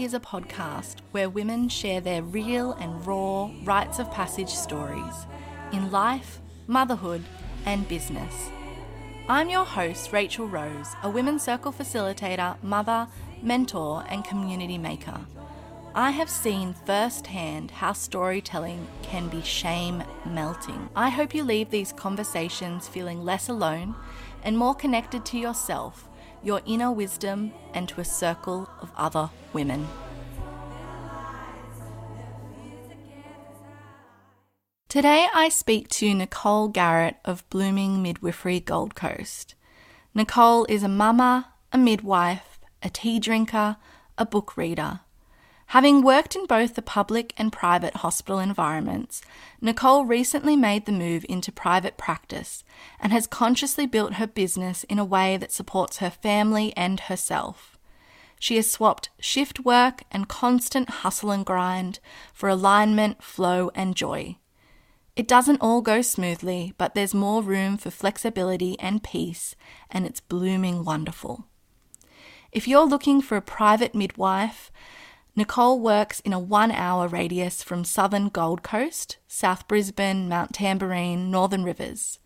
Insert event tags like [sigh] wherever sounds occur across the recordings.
Is a podcast where women share their real and raw rites of passage stories in life, motherhood, and business. I'm your host, Rachel Rose, a Women's Circle facilitator, mother, mentor, and community maker. I have seen firsthand how storytelling can be shame melting. I hope you leave these conversations feeling less alone and more connected to yourself, your inner wisdom, and to a circle of other women. Today I speak to Nicole Garratt of Blooming Midwifery Gold Coast. Nicole is a mama, a midwife, a tea drinker, a book reader. Having worked in both the public and private hospital environments, Nicole recently made the move into private practice and has consciously built her business in a way that supports her family and herself. She has swapped shift work and constant hustle and grind for alignment, flow, and joy. It doesn't all go smoothly, but there's more room for flexibility and peace, and it's blooming wonderful. If you're looking for a private midwife, Nicole works in a one hour radius from southern Gold Coast, South Brisbane, Mount Tamborine, Northern Rivers.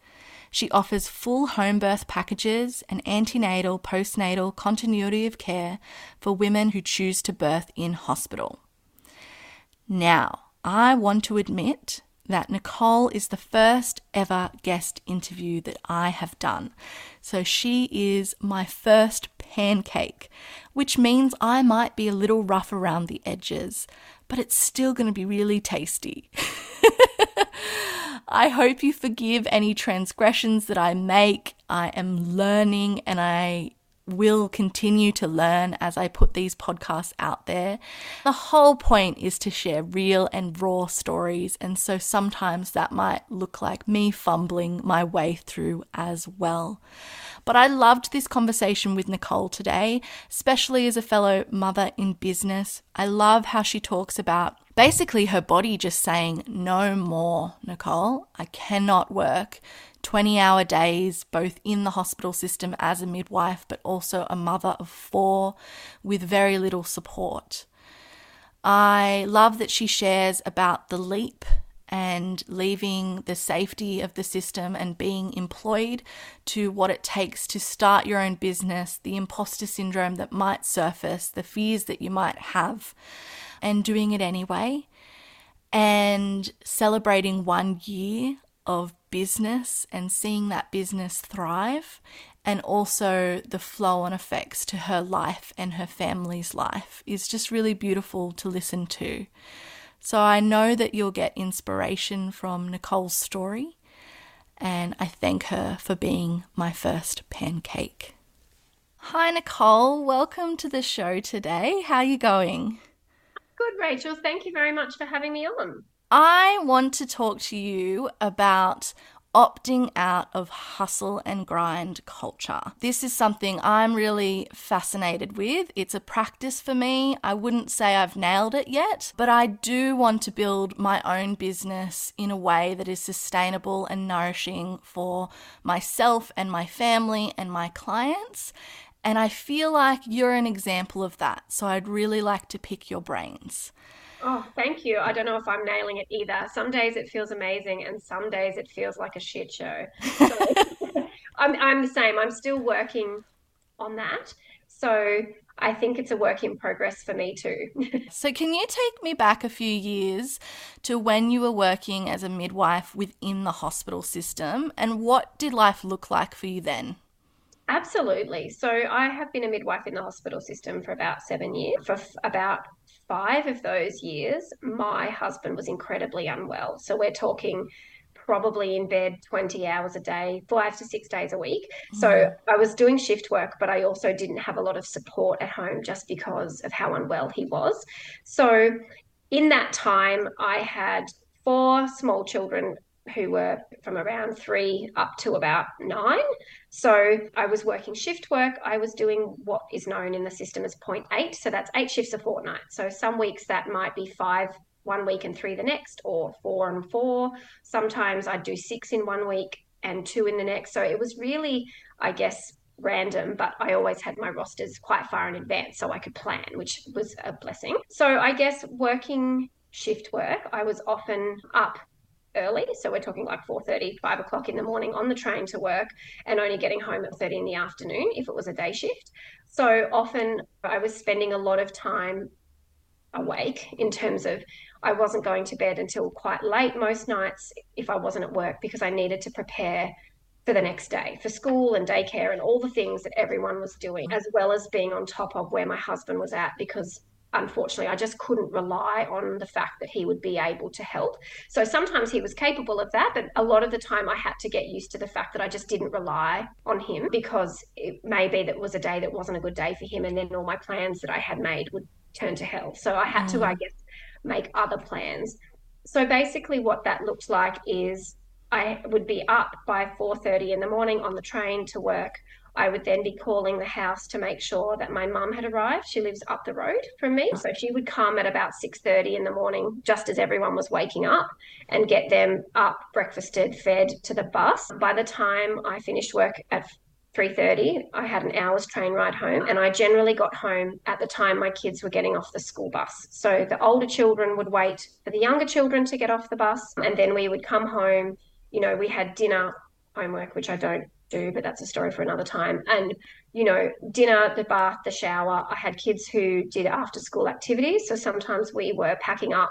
She offers full home birth packages and antenatal, postnatal continuity of care for women who choose to birth in hospital. Now, I want to admit that Nicole is the first ever guest interview that I have done. So she is my first pancake, which means I might be a little rough around the edges, but it's still going to be really tasty. [laughs] I hope you forgive any transgressions that I make. I am learning and I will continue to learn as I put these podcasts out there. The whole point is to share real and raw stories, and so sometimes that might look like me fumbling my way through as well. But I loved this conversation with Nicole today, especially as a fellow mother in business. I love how she talks about basically her body just saying, No more, Nicole. I cannot work 20 hour days, both in the hospital system as a midwife, but also a mother of four with very little support. I love that she shares about the leap and leaving the safety of the system and being employed to what it takes to start your own business, the imposter syndrome that might surface, the fears that you might have, and doing it anyway, and celebrating one year of business and seeing that business thrive, and also the flow on effects to her life and her family's life is just really beautiful to listen to. So I know that you'll get inspiration from Nicole's story, and I thank her for being my first pancake. Hi Nicole, welcome to the show today. How are you going? Good, Rachel. Thank you very much for having me on. I want to talk to you about opting out of hustle and grind culture. This is something I'm really fascinated with. It's a practice for me. I wouldn't say I've nailed it yet, but I do want to build my own business in a way that is sustainable and nourishing for myself and my family and my clients. And I feel like you're an example of that. So I'd really like to pick your brains. Oh, thank you. I don't know if I'm nailing it either. Some days it feels amazing, and some days it feels like a shit show. So [laughs] I'm, I'm the same. I'm still working on that. So I think it's a work in progress for me too. [laughs] so, can you take me back a few years to when you were working as a midwife within the hospital system, and what did life look like for you then? Absolutely. So I have been a midwife in the hospital system for about seven years. For f- about five of those years, my husband was incredibly unwell. So we're talking probably in bed 20 hours a day, five to six days a week. Mm. So I was doing shift work, but I also didn't have a lot of support at home just because of how unwell he was. So in that time, I had four small children who were from around three up to about nine. So I was working shift work. I was doing what is known in the system as point eight. So that's eight shifts a fortnight. So some weeks that might be five one week and three the next, or four and four. Sometimes I'd do six in one week and two in the next. So it was really, I guess, random, but I always had my rosters quite far in advance so I could plan, which was a blessing. So I guess working shift work, I was often up early. So we're talking like 4.30, 5 o'clock in the morning on the train to work and only getting home at 30 in the afternoon if it was a day shift. So often I was spending a lot of time awake in terms of I wasn't going to bed until quite late most nights if I wasn't at work because I needed to prepare for the next day for school and daycare and all the things that everyone was doing, as well as being on top of where my husband was at because unfortunately I just couldn't rely on the fact that he would be able to help. So sometimes he was capable of that, but a lot of the time I had to get used to the fact that I just didn't rely on him because it may be that was a day that wasn't a good day for him and then all my plans that I had made would turn to hell. So I had mm. to I guess make other plans. So basically what that looked like is I would be up by 4:30 in the morning on the train to work. I would then be calling the house to make sure that my mum had arrived. She lives up the road from me, so she would come at about 6:30 in the morning just as everyone was waking up and get them up, breakfasted, fed to the bus. By the time I finished work at 3:30 I had an hour's train ride home and I generally got home at the time my kids were getting off the school bus. So the older children would wait for the younger children to get off the bus and then we would come home you know, we had dinner homework, which I don't do, but that's a story for another time. And, you know, dinner, the bath, the shower. I had kids who did after school activities. So sometimes we were packing up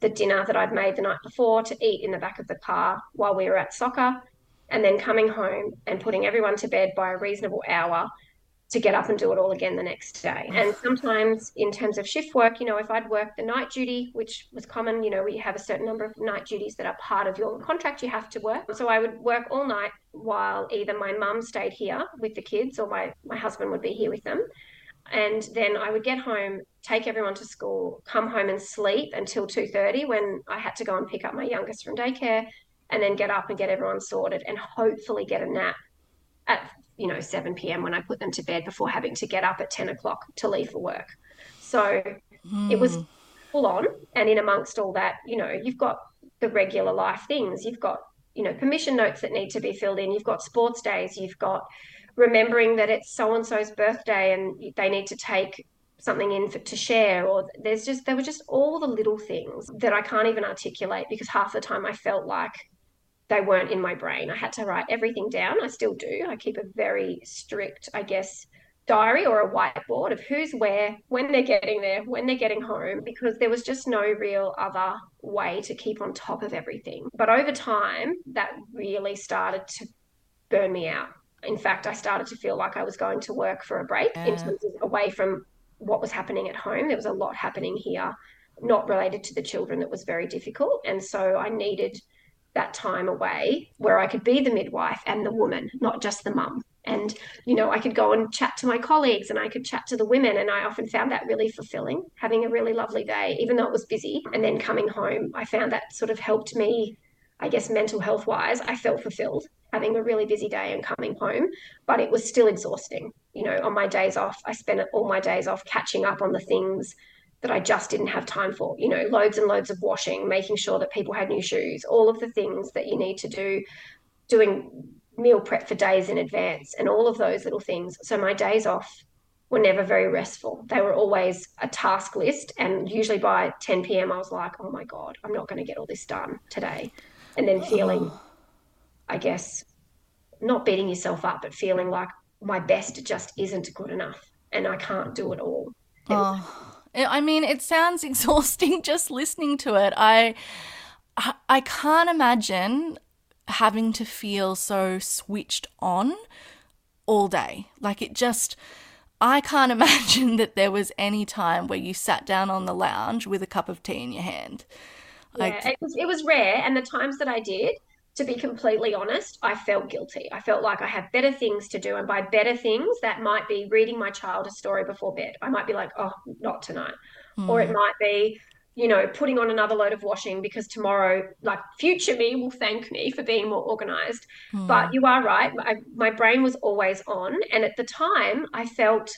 the dinner that I'd made the night before to eat in the back of the car while we were at soccer, and then coming home and putting everyone to bed by a reasonable hour to get up and do it all again the next day. And sometimes, in terms of shift work, you know, if I'd worked the night duty, which was common, you know, we have a certain number of night duties that are part of your contract you have to work. So I would work all night while either my mum stayed here with the kids or my, my husband would be here with them. And then I would get home, take everyone to school, come home and sleep until 2.30 when I had to go and pick up my youngest from daycare and then get up and get everyone sorted and hopefully get a nap at you know 7 p.m. when I put them to bed before having to get up at 10 o'clock to leave for work. So mm. it was hmm. full on, and in amongst all that, you know, you've got the regular life things. You've got you know permission notes that need to be filled in. You've got sports days. You've got remembering that it's so and so's birthday and they need to take something in for, to share or there's just there were just all the little things that I can't even articulate because half the time I felt like they weren't in my brain. I had to write everything down. I still do. I keep a very strict, I guess, diary or a whiteboard of who's where, when they're getting there, when they're getting home, because there was just no real other way to keep on top of everything. But over time, that really started to burn me out. In fact, I started to feel like I was going to work for a break yeah. in terms of away from what was happening at home. There was a lot happening here, not related to the children, that was very difficult. And so I needed that time away where I could be the midwife and the woman, not just the mum. And, you know, I could go and chat to my colleagues and I could chat to the women. And I often found that really fulfilling, having a really lovely day, even though it was busy. And then coming home, I found that sort of helped me, I guess, mental health wise. I felt fulfilled having a really busy day and coming home, but it was still exhausting. You know, on my days off, I spent all my days off catching up on the things that I just didn't have time for. You know, loads and loads of washing, making sure that people had new shoes, all of the things that you need to do, doing meal prep for days in advance, and all of those little things. So my days off were never very restful. They were always a task list. And usually by 10 p.m., I was like, oh my God, I'm not going to get all this done today. And then feeling, I guess, not beating yourself up, but feeling like my best just isn't good enough and I can't do it all. Oh. I mean, it sounds [laughs] exhausting just listening to it. I I can't imagine having to feel so switched on all day. Like it just I can't [laughs] imagine that there was any time where you sat down on the lounge with a cup of tea in your hand. Like, yeah, it was, it was rare, and the times that I did, to be completely honest, I felt guilty. I felt like I have better things to do. And by better things, that might be reading my child a story before bed. I might be like, oh, not tonight. Mm. Or it hmm. might be, you know, putting on another load of washing because tomorrow, like future me will thank me for being more organized. Mm. But you are right. I, my brain was always on. And at the time, I felt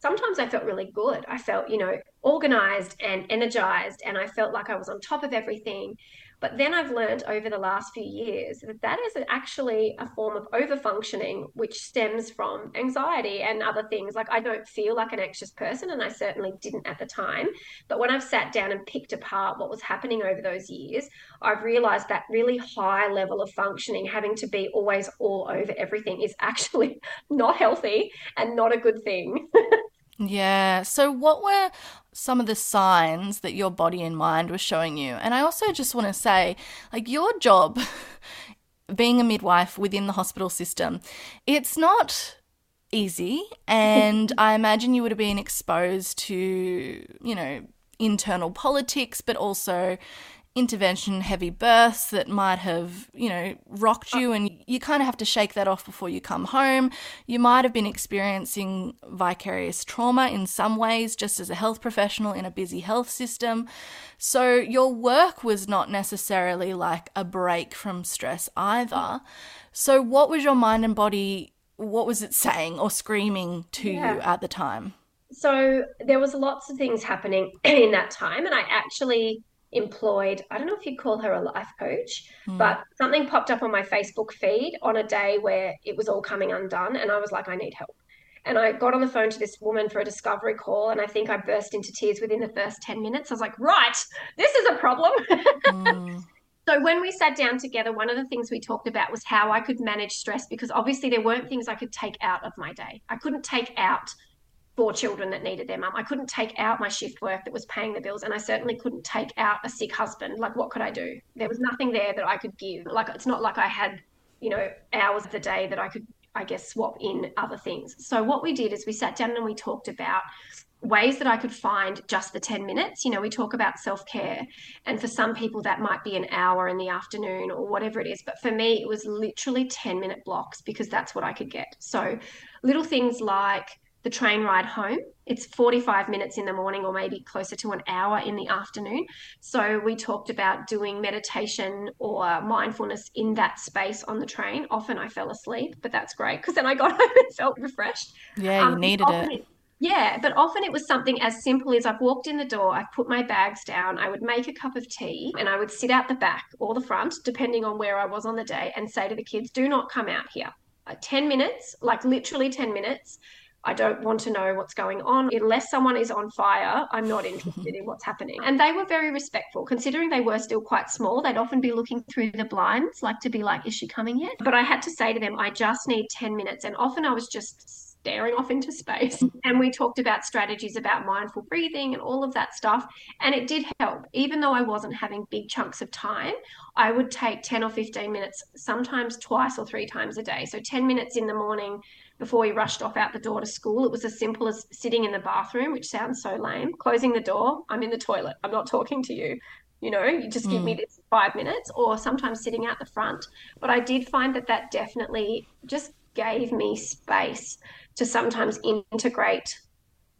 sometimes I felt really good. I felt, you know, organized and energized. And I felt like I was on top of everything But then I've learned over the last few years that that is actually a form of overfunctioning, which stems from anxiety and other things. Like I don't feel like an anxious person, and I certainly didn't at the time. But when I've sat down and picked apart what was happening over those years, I've realized that really high level of functioning, having to be always all over everything, is [laughs] actually not healthy and not a good thing. [laughs] Yeah. So, what were some of the signs that your body and mind were showing you? And I also just want to say, like, your job [laughs] being a midwife within the hospital system, it's not easy. And [laughs] I imagine you would have been exposed to, you know, internal politics, but also intervention heavy births that might have, you know, rocked you and you kind of have to shake that off before you come home. You might have been experiencing vicarious trauma in some ways just as a health professional in a busy health system. So your work was not necessarily like a break from stress either. So what was your mind and body what was it saying or screaming to yeah. you at the time? So there was lots of things happening [clears throat] in that time and I actually employed, I don't know if you'd call her a life coach, mm. but something popped up on my Facebook feed on a day where it was all coming undone. And I was like, I need help. And I got on the phone to this woman for a discovery call. And I think I burst into tears within the first 10 minutes. I was like, right, this is a problem. [laughs] Mm. So when we sat down together, one of the things we talked about was how I could manage stress because obviously there weren't things I could take out of my day. I couldn't take out four children that needed their mum. I couldn't take out my shift work that was paying the bills, and I certainly couldn't take out a sick husband. Like, what could I do? There was nothing there that I could give. Like, it's not like I had, you know, hours of the day that I could, I guess, swap in other things. So, what we did is we sat down and we talked about ways that I could find just the 10 minutes. You know, we talk about self care, and for some people, that might be an hour in the afternoon or whatever it is. But for me, it was literally 10 minute blocks because that's what I could get. So, little things like, the train ride home. It's 45 minutes in the morning or maybe closer to an hour in the afternoon. So we talked about doing meditation or mindfulness in that space on the train. Often I fell asleep, but that's great because then I got [laughs] home and felt refreshed. Yeah, you um, needed it. it. Yeah, but often it was something as simple as I've walked in the door, I've put my bags down, I would make a cup of tea, and I would sit out the back or the front, depending on where I was on the day, and say to the kids, do not come out here. Uh, 10 minutes, like literally 10 minutes, I don't want to know what's going on. Unless someone is on fire, I'm not interested in what's happening. And they were very respectful, considering they were still quite small. They'd often be looking through the blinds, like to be like, is she coming yet? But I had to say to them, I just need 10 minutes. And often I was just staring off into space. [laughs] And we talked about strategies about mindful breathing and all of that stuff. And it did help. Even though I wasn't having big chunks of time, I would take 10 or 15 minutes, sometimes twice or three times a day. So 10 minutes in the morning before he rushed off out the door to school. It was as simple as sitting in the bathroom, which sounds so lame, closing the door. I'm in the toilet. I'm not talking to you. You know, you just give mm. me this five minutes, or sometimes sitting out the front. But I did find that that definitely just gave me space to sometimes integrate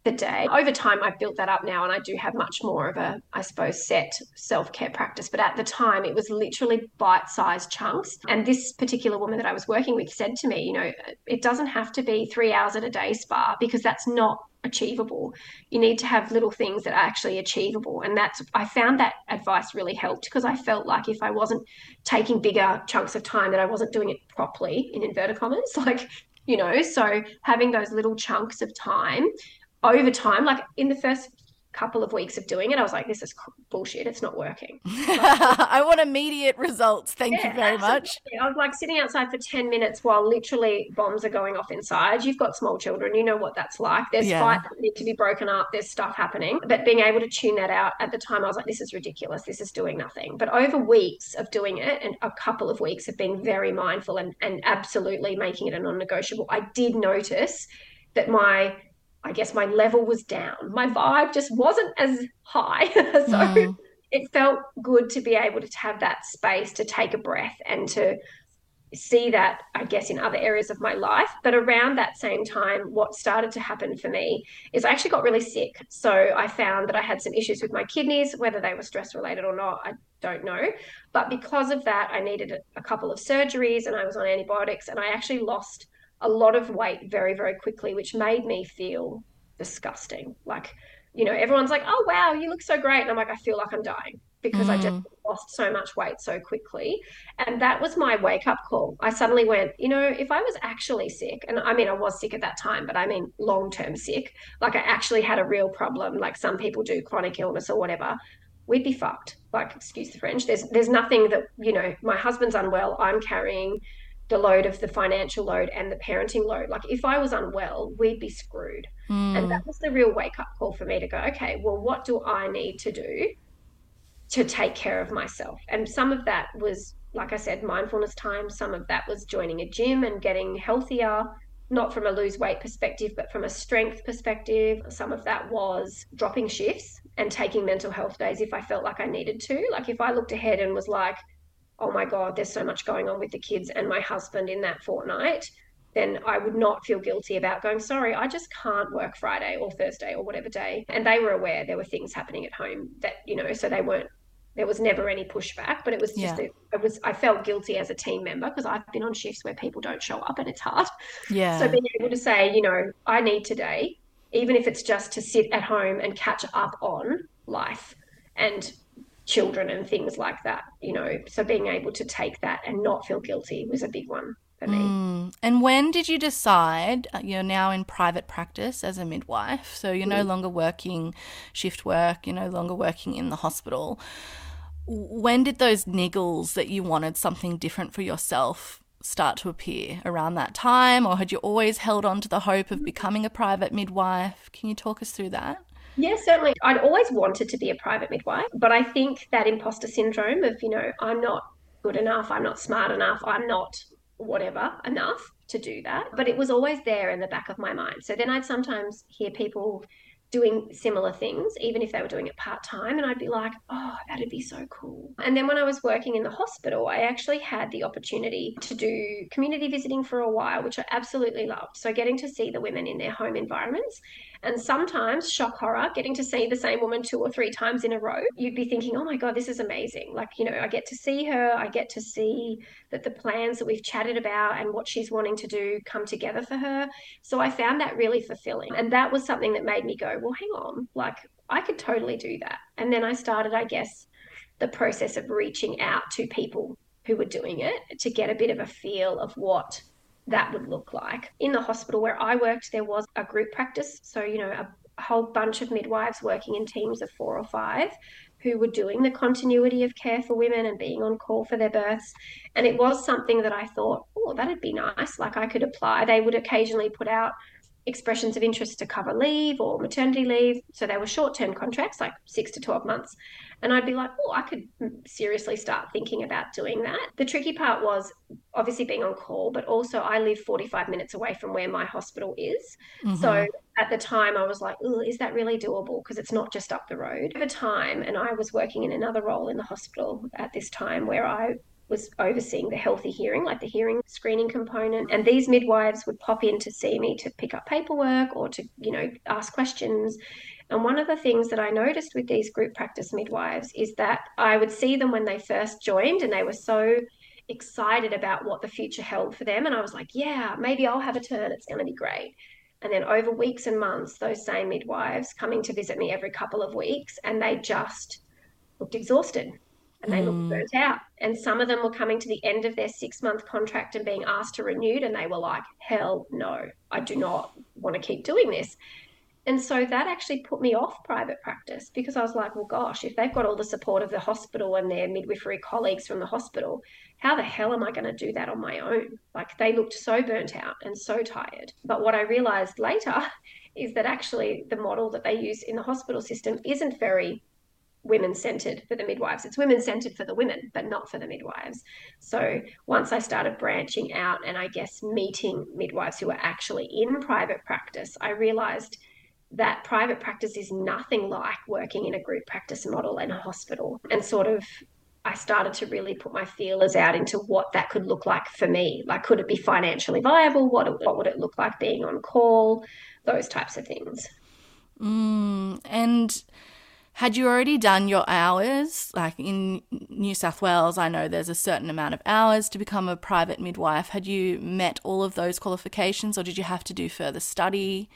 the day. Over time, I've built that up now, and I do have much more of a, I suppose, set self care practice. But at the time, it was literally bite sized chunks. And this particular woman that I was working with said to me, you know, it doesn't have to be three hours at a day spa because that's not achievable. You need to have little things that are actually achievable. And that's, I found that advice really helped because I felt like if I wasn't taking bigger chunks of time, that I wasn't doing it properly in inverted commas. [laughs] Like, you know, so having those little chunks of time over time, like in the first couple of weeks of doing it, I was like, this is bullshit. It's not working. [laughs] I want immediate results. Thank yeah, you very absolutely. much. I was like sitting outside for 10 minutes while literally bombs are going off inside. You've got small children, you know what that's like. There's yeah. fights that need to be broken up, there's stuff happening. But being able to tune that out at the time, I was like, this is ridiculous. This is doing nothing. But over weeks of doing it and a couple of weeks of being very mindful and, and absolutely making it a non negotiable, I did notice that my I guess my level was down. My vibe just wasn't as high. [laughs] so mm. it felt good to be able to have that space to take a breath and to see that, I guess, in other areas of my life. But around that same time, what started to happen for me is I actually got really sick. So I found that I had some issues with my kidneys, whether they were stress related or not, I don't know. But because of that, I needed a couple of surgeries and I was on antibiotics and I actually lost a lot of weight very, very quickly, which made me feel disgusting. Like, you know, everyone's like, oh, wow, you look so great. And I'm like, I feel like I'm dying. because mm. I just lost so much weight so quickly. And that was my wake up call. I suddenly went, you know, if I was actually sick, and I mean, I was sick at that time, but I mean, long term sick, like I actually had a real problem, like some people do chronic illness or whatever. We'd be fucked. Like, excuse the French. There's there's nothing that you know. My husband's unwell. I'm carrying the load of the financial load and the parenting load. Like if I was unwell, we'd be screwed. Mm. And that was the real wake up call for me to go, okay, well, what do I need to do to take care of myself. And some of that was, like I said, mindfulness time. Some of that was joining a gym and getting healthier, not from a lose weight perspective, but from a strength perspective. Some of that was dropping shifts and taking mental health days if I felt like I needed to. Like if I looked ahead and was like, oh my God, there's so much going on with the kids and my husband in that fortnight, then I would not feel guilty about going, sorry, I just can't work Friday or Thursday or whatever day. And they were aware there were things happening at home that, you know, so they weren't there was never any pushback, but it was just, yeah. it was, I felt guilty as a team member because I've been on shifts where people don't show up and it's hard. Yeah. So being able to say, you know, I need today, even if it's just to sit at home and catch up on life and children and things like that, you know, so being able to take that and not feel guilty was a big one for me. Mm. And when did you decide uh, you're now in private practice as a midwife? So you're mm. no longer working shift work, you're no longer working in the hospital when did those niggles that you wanted something different for yourself start to appear around that time or had you always held on to the hope of becoming a private midwife can you talk us through that Yes, certainly. I'd always wanted to be a private midwife, but I think that imposter syndrome of, you know, I'm not good enough, I'm not smart enough, I'm not whatever enough to do that. But it was always there in the back of my mind. So then I'd sometimes hear people doing similar things, even if they were doing it part time. And I'd be like, oh, that'd be so cool. And then when I was working in the hospital, I actually had the opportunity to do community visiting for a while, which I absolutely loved. So getting to see the women in their home environments and sometimes, shock horror, getting to see the same woman two or three times in a row, you'd be thinking, oh my God, this is amazing. Like, you know, I get to see her, I get to see that the plans that we've chatted about and what she's wanting to do come together for her. So I found that really fulfilling. And that was something that made me go, well, hang on, like, I could totally do that. And then I started, I guess, the process of reaching out to people who were doing it to get a bit of a feel of what that would look like. In the hospital where I worked, there was a group practice. So, you know, a whole bunch of midwives working in teams of four or five who were doing the continuity of care for women and being on call for their births. And it was something that I thought, oh, that'd be nice. Like I could apply. They would occasionally put out expressions of interest to cover leave or maternity leave. So they were short term contracts, like six to 12 months. And I'd be like, oh, I could seriously start thinking about doing that. The tricky part was obviously being on call, but also I live 45 minutes away from where my hospital is. Mm-hmm. So at the time, I was like, is that really doable? Because it's not just up the road. Over time, and I was working in another role in the hospital at this time where I was overseeing the healthy hearing, like the hearing screening component. And these midwives would pop in to see me to pick up paperwork or to, you know, ask questions. And one of the things that I noticed with these group practice midwives is that I would see them when they first joined and they were so excited about what the future held for them. And I was like, yeah, maybe I'll have a turn. It's going to be great. And then over weeks and months, those same midwives coming to visit me every couple of weeks, and they just looked exhausted and they mm. looked burnt out. And some of them were coming to the end of their six month contract and being asked to renew, and they were like, hell no, I do not want to keep doing this. And so that actually put me off private practice because I was like, well, gosh, if they've got all the support of the hospital and their midwifery colleagues from the hospital, how the hell am I going to do that on my own? Like they looked so burnt out and so tired. But what I realized later [laughs] is that actually the model that they use in the hospital system isn't very women centered for the midwives. It's women centered for the women, but not for the midwives. So once I started branching out and I guess meeting midwives who were actually in private practice, I realized that private practice is nothing like working in a group practice model in a hospital and sort of I started to really put my feelers out into what that could look like for me. Like, could it be financially viable? What, what would it look like being on call? Those types of things. Mm, and had you already done your hours? Like in New South Wales, I know there's a certain amount of hours to become a private midwife. Had you met all of those qualifications or did you have to do further study?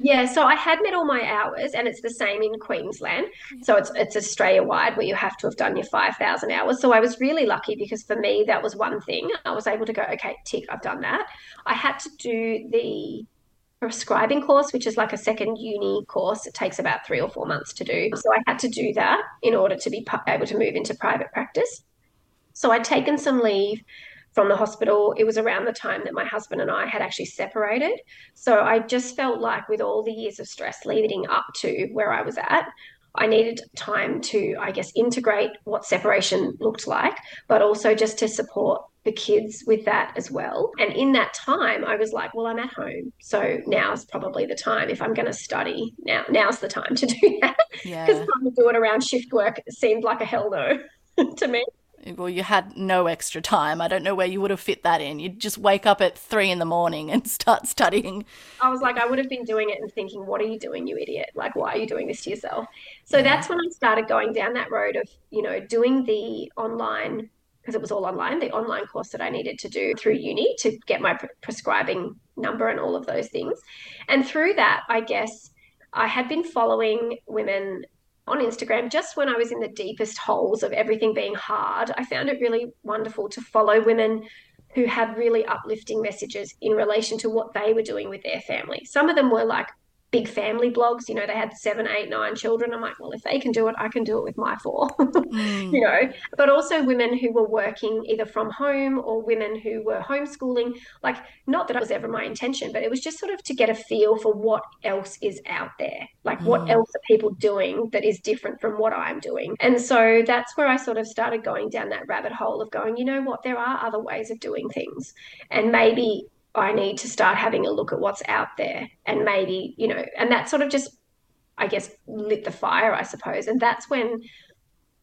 Yeah, so I had met all my hours, and it's the same in Queensland. So it's it's Australia wide where you have to have done your five thousand hours. So I was really lucky because for me that was one thing. I was able to go, okay, tick, I've done that. I had to do the prescribing course, which is like a second uni course. It takes about three or four months to do. So I had to do that in order to be able to move into private practice. So I'd taken some leave from the hospital. It was around the time that my husband and I had actually separated. So I just felt like, with all the years of stress leading up to where I was at, I needed time to, I guess, integrate what separation looked like, but also just to support the kids with that as well. And in that time, I was like, well, I'm at home. So now's probably the time. If I'm going to study, now now's the time to do [laughs] that. Because yeah. trying to do it around shift work seemed like a hell no [laughs] to me well, you had no extra time. I don't know where you would have fit that in. You'd just wake up at three in the morning and [laughs] start studying. I was like, I would have been doing it and thinking, what are you doing, you idiot? Like, why are you doing this to yourself? So yeah. that's when I started going down that road of, you know, doing the online, because it was all online, the online course that I needed to do through uni to get my pre- prescribing number and all of those things. And through that, I guess I had been following women on Instagram just when I was in the deepest holes of everything being hard. I found it really wonderful to follow women who had really uplifting messages in relation to what they were doing with their family. Some of them were like big family blogs. You know, they had seven, eight, nine children. I'm like, well, if they can do it, I can do it with my four, [laughs] mm. you know. But also women who were working either from home or women who were homeschooling. Like, not that it was ever my intention, but it was just sort of to get a feel for what else is out there. Like, mm. what else are people doing that is different from what I'm doing? And so that's where I sort of started going down that rabbit hole of going, you know what, there are other ways of doing things. And maybe I need to start having a look at what's out there and maybe, you know, and that sort of just, I guess, lit the fire, I suppose. And that's when,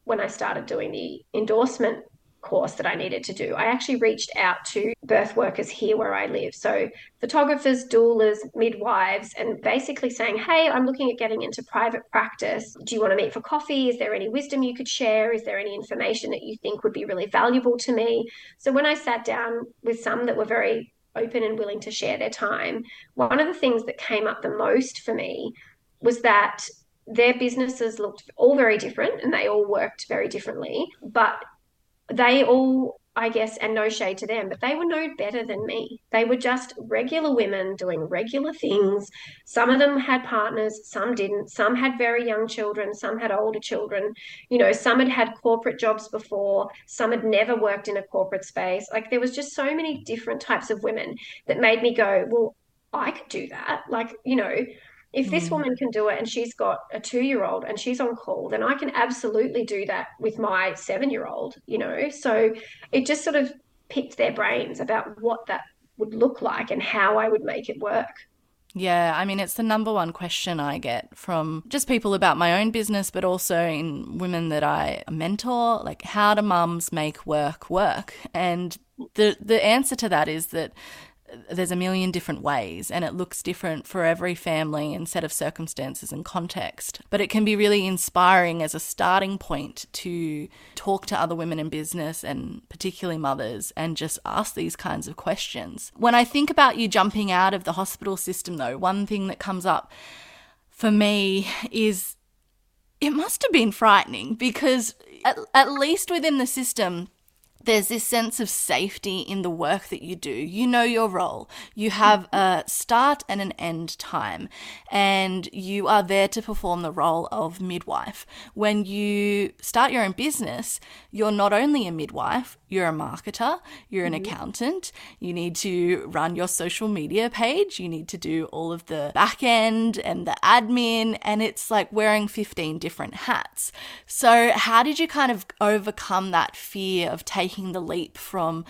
when I started doing the endorsement course that I needed to do. I actually reached out to birth workers here where I live. So, photographers, doulas, midwives, and basically saying, Hey, I'm looking at getting into private practice. Do you want to meet for coffee? Is there any wisdom you could share? Is there any information that you think would be really valuable to me? So, when I sat down with some that were very open and willing to share their time. One of the things that came up the most for me was that their businesses looked all very different and they all worked very differently, but they all I guess, and no shade to them, but they were no better than me. They were just regular women doing regular things. Some of them had partners, some didn't. Some had very young children, some had older children. You know, some had had corporate jobs before, some had never worked in a corporate space. Like there was just so many different types of women that made me go, well, I could do that. Like, you know, if this mm. woman can do it and she's got a two year old and she's on call, then I can absolutely do that with my seven year old, you know? So it just sort of picked their brains about what that would look like and how I would make it work. Yeah, I mean, it's the number one question I get from just people about my own business, but also in women that I mentor. Like, how do mums make work work? And the the answer to that is that there's a million different ways and it looks different for every family and set of circumstances and context. But it can be really inspiring as a starting point to talk to other women in business and particularly mothers and just ask these kinds of questions. When I think about you jumping out of the hospital system, though, one thing that comes up for me is it must have been frightening because, at, at least within the system, there's this sense of safety in the work that you do. You know your role. You have a start and an end time, and you are there to perform the role of midwife. When you start your own business, you're not only a midwife, you're a marketer, you're an mm-hmm. accountant, you need to run your social media page, you need to do all of the back end and the admin, and it's like wearing 15 different hats. So, how did you kind of overcome that fear of taking the leap from?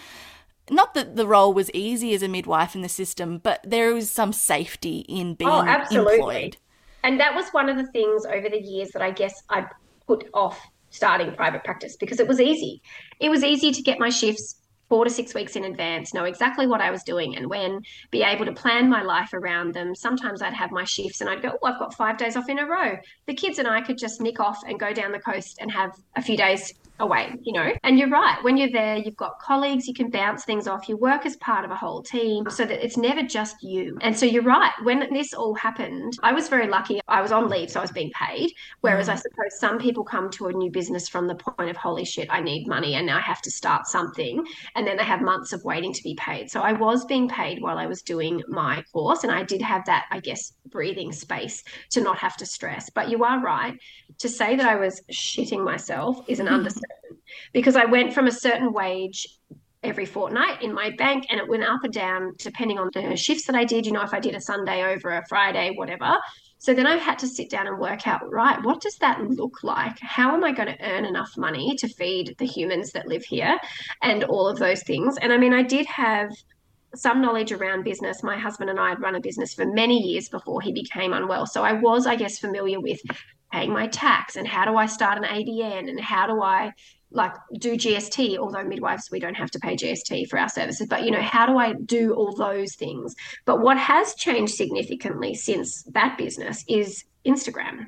Not that the role was easy as a midwife in the system, but there was some safety in oh, being oh, absolutely. employed. And that was one of the things over the years that I guess I put off starting private practice because it was easy. It was easy to get my shifts four to six weeks in advance, know exactly what I was doing and when, be able to plan my life around them. Sometimes I'd have my shifts and I'd go, Oh, I've got five days off in a row. The kids and I could just nick off and go down the coast and have a few days away, you know? And you're right. When you're there, you've got colleagues, you can bounce things off. You work as part of a whole team so that it's never just you. And so you're right. When this all happened, I was very lucky. I was on leave, so I was being paid. Whereas mm. I suppose some people come to a new business from the point of, holy shit, I need money and now I have to start something. And then they have months of waiting to be paid. So I was being paid while I was doing my course. And I did have that, I guess, breathing space to not have to stress. But you are right. To say that I was shitting myself is an understatement because I went from a certain wage every fortnight in my bank and it went up and down depending on the shifts that I did. You know, if I did a Sunday over a Friday, whatever. So then I had to sit down and work out, right, what does that look like? How am I going to earn enough money to feed the humans that live here and all of those things? And I mean, I did have some knowledge around business. My husband and I had run a business for many years before he became unwell. So I was, I guess, familiar with paying my tax and how do I start an ABN and how do I like do GST, although midwives, we don't have to pay GST for our services. But, you know, how do I do all those things? But what has changed significantly since that business is Instagram.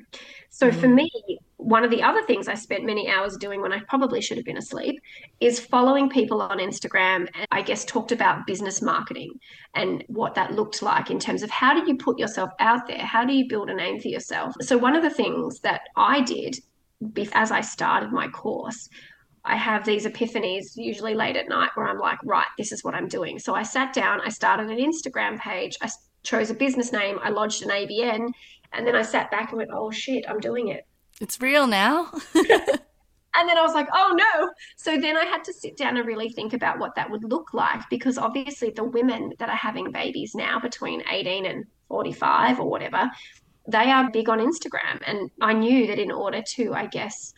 So mm. for me, one of the other things I spent many hours doing when I probably should have been asleep is following people on Instagram and I guess talked about business marketing and what that looked like in terms of how do you put yourself out there? How do you build a name for yourself? So one of the things that I did as I started my course I have these epiphanies usually late at night where I'm like, right, this is what I'm doing. So I sat down, I started an Instagram page, I chose a business name, I lodged an ABN, and then I sat back and went, oh shit, I'm doing it. It's real now. [laughs] and then I was like, oh no. So then I had to sit down and really think about what that would look like because obviously the women that are having babies now between 18 and 45 or whatever, they are big on Instagram. And I knew that in order to, I guess,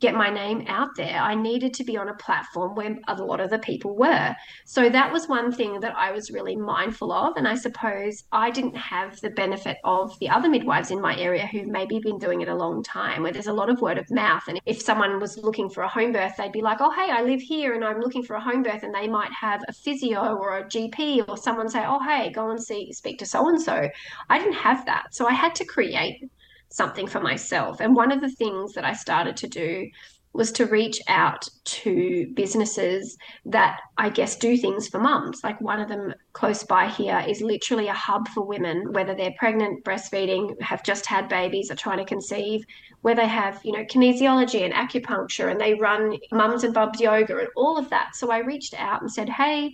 get my name out there, I needed to be on a platform where a lot of the people were. So that was one thing that I was really mindful of. And I suppose I didn't have the benefit of the other midwives in my area who've maybe been doing it a long time, where there's a lot of word of mouth. And if someone was looking for a home birth, they'd be like, oh, hey, I live here and I'm looking for a home birth. And they might have a physio or a GP or someone say, oh, hey, go and see, speak to so and so. I didn't have that. So I had to create something for myself. And one of the things that I started to do was to reach out to businesses that I guess do things for mums. Like one of them close by here is literally a hub for women, whether they're pregnant, breastfeeding, have just had babies, are trying to conceive, where they have, you know, kinesiology and acupuncture and they run mums and bubs yoga and all of that. So I reached out and said, Hey,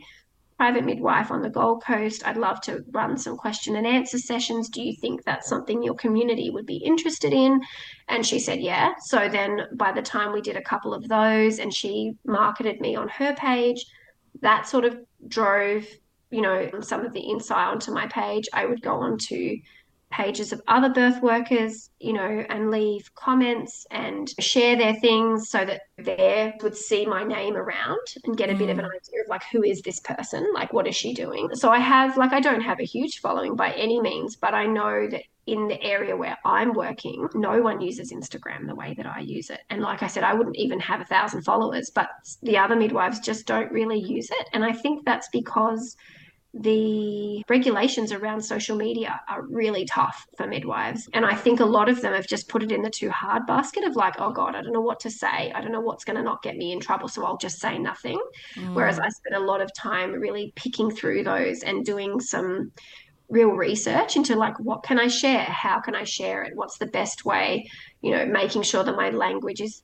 private midwife on the Gold Coast. I'd love to run some question and answer sessions. Do you think that's something your community would be interested in? And she said, yeah. So then by the time we did a couple of those and she marketed me on her page, that sort of drove, you know, some of the insight onto my page. I would go on to pages of other birth workers, you know, and leave comments and share their things so that they would see my name around and get a mm. bit of an mm. idea of like, who is this person? Like, what is she doing? So I have, like, I don't have a huge following by any means, but I know that in the area where I'm working, no one uses Instagram the way that I use it. And like I said, I wouldn't even have a thousand followers, but the other midwives just don't really use it. And I think that's because the regulations around social media are really tough for midwives. And I think a lot of them have just put it in the too hard basket of like, oh God, I don't know what to say. I don't know what's going to not get me in trouble. So I'll just say nothing. Mm. Whereas I spent a lot of time really picking through those and doing some real research into like what can I share? How can I share it? What's the best way? You know, making sure that my language is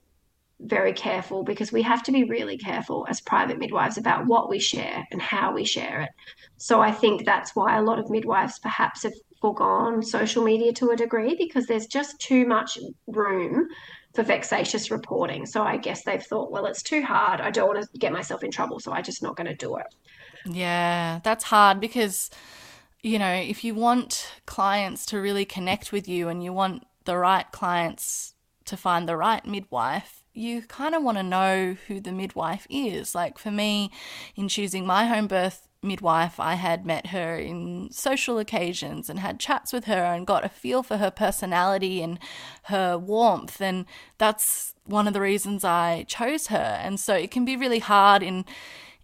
very careful because we have to be really careful as private midwives about what we share and how we share it. So I think that's why a lot of midwives perhaps have foregone social media to a degree because there's just too much room for vexatious reporting. So I guess they've thought, well, it's too hard. I don't want to get myself in trouble, so I'm just not going to do it. Yeah, that's hard because you know, if you want clients to really connect with you and you want the right clients to find the right midwife, you kind of want to know who the midwife is. Like for me, in choosing my home birth midwife, I had met her in social occasions and had chats with her and got a feel for her personality and her warmth. And that's one of the reasons I chose her. And so it can be really hard in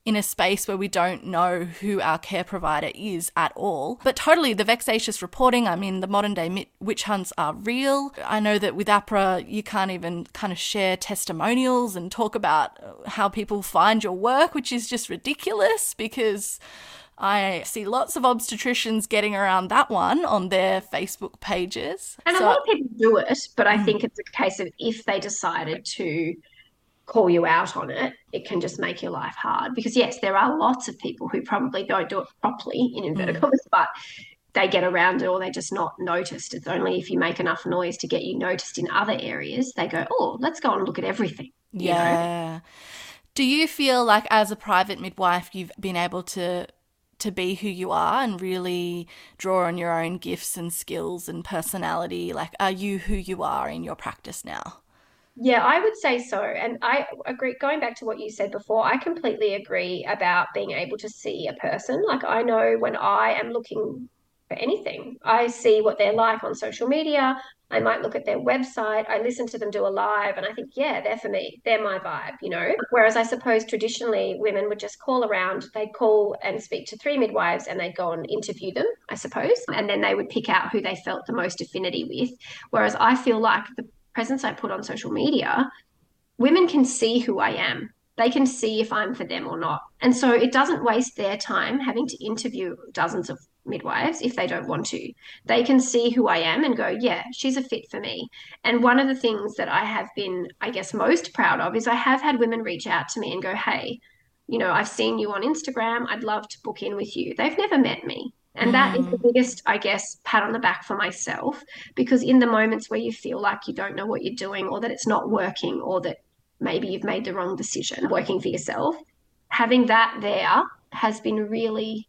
in a space where we don't know who our care provider is at all. But totally, the vexatious reporting, I mean, the modern day witch hunts are real. I know that with AHPRA, you can't even kind of share testimonials and talk about how people find your work, which is just ridiculous because I see lots of obstetricians getting around that one on their Facebook pages. And so, a lot of people do it, but I mm. think it's a case of if they decided to call you out on it, it can just make your life hard. Because yes, there are lots of people who probably don't do it properly in inverted mm. commas, [laughs] but they get around it or they're just not noticed. It's only if you make enough noise to get you noticed in other areas, they go, Oh, let's go and look at everything. Yeah. Know? Do you feel like as a private midwife you've been able to to be who you are and really draw on your own gifts and skills and personality? Like, are you who you are in your practice now? Yeah, I would say so. And I agree, going back to what you said before, I completely agree about being able to see a person. Like, I know when I am looking for anything, I see what they're like on social media. I might look at their website, I listen to them do a live, and I think, yeah, they're for me. They're my vibe, you know? Whereas I suppose traditionally women would just call around, they'd call and speak to three midwives and they'd go and interview them, I suppose. And then they would pick out who they felt the most affinity with. Whereas I feel like the presence I put on social media, women can see who I am. They can see if I'm for them or not. And so it doesn't waste their time having to interview dozens of midwives if they don't want to. They can see who I am and go, yeah, she's a fit for me. And one of the things that I have been, I guess, most proud of is I have had women reach out to me and go, hey, you know, I've seen you on Instagram. I'd love to book in with you. They've never met me. And that is the mm. biggest, I guess, pat on the back for myself because in the moments where you feel like you don't know what you're doing or that it's not working or that maybe you've made the wrong decision working for yourself, having that there has been really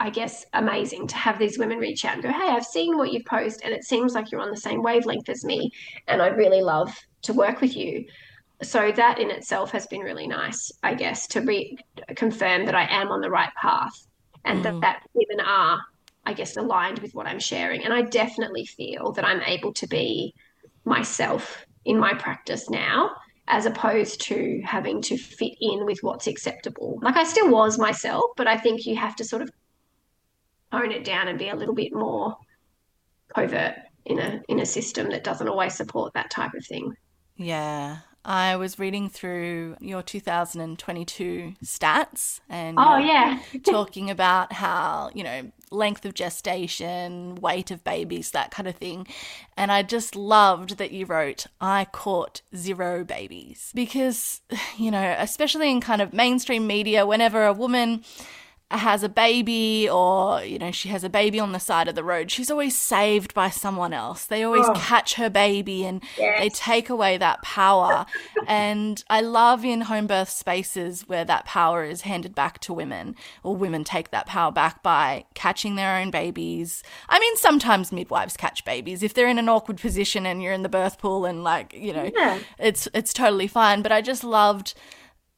I guess, amazing to have these women reach out and go, Hey, I've seen what you've posted and it seems like you're on the same wavelength as me. And I'd really love to work with you. So that in itself has been really nice, I guess, to re- confirm that I am on the right path and mm. that, that women are, I guess, aligned with what I'm sharing. And I definitely feel that I'm able to be myself in my practice now as opposed to having to fit in with what's acceptable. Like I still was myself, but I think you have to sort of tone it down and be a little bit more covert in a in a system that doesn't always support that type of thing. Yeah. I was reading through your 2022 stats and oh yeah. [laughs] talking about how you know length of gestation weight of babies that kind of thing. And I just loved that you wrote I caught zero babies. Because [sighs] you know especially in kind of mainstream media whenever a woman has a baby or you know she has a baby on the side of the road she's always saved by someone else they always oh. catch her baby and yes. they take away that power and i love in home birth spaces where that power is handed back to women or women take that power back by catching their own babies i mean sometimes midwives catch babies if they're in an awkward position and you're in the birth pool and like you know yeah. it's it's totally fine but i just loved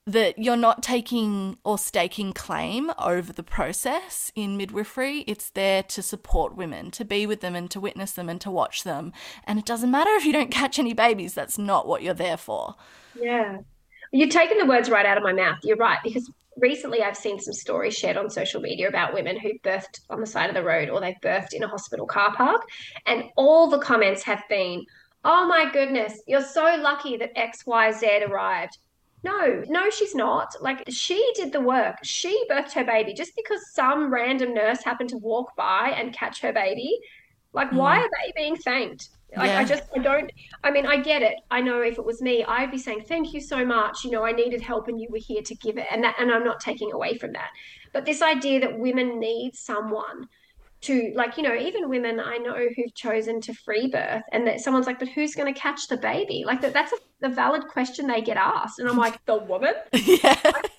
that you're not taking or staking claim over the process in midwifery. It's there to support women, to be with them and to witness them and to watch them. And it doesn't matter if you don't catch any babies, that's not what you're there for. Yeah. You're taking the words right out of my mouth. You're right, because recently I've seen some stories shared on social media about women who birthed on the side of the road or they've birthed in a hospital car park. And all the comments have been, oh my goodness, you're so lucky that XYZ arrived no, no, she's not. Like, she did the work. She birthed her baby. Just because some random nurse happened to walk by and catch her baby, like, mm. why are they being thanked? Like, yeah. I just, I don't, I mean, I get it. I know if it was me, I'd be saying, thank you so much. You know, I needed help and you were here to give it. And that, and I'm not taking away from that. But this idea that women need someone to like you know even women i know who've chosen to free birth and that someone's like but who's going to catch the baby? Like that that's a, a valid question they get asked and i'm like the woman? [laughs] Yeah. Like,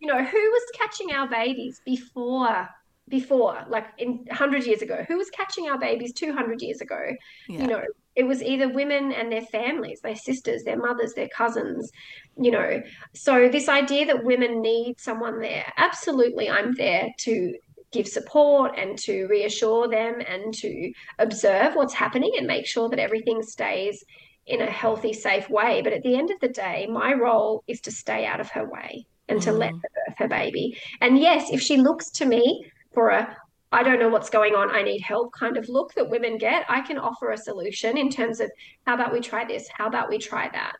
you know who was catching our babies before before like in 100 years ago? Who was catching our babies 200 years ago? Yeah. you know it was either women and their families their sisters their mothers their cousins you know? So this idea that women need someone there absolutely i'm there to give support and to reassure them and to observe what's happening and make sure that everything stays in a healthy, safe way. But at the end of the day, my role is to stay out of her way and to let mm. her birth her baby. And yes, if she looks to me for a I don't know what's going on, I need help kind of look that women get, I can offer a solution in terms of how about we try this? How about we try that?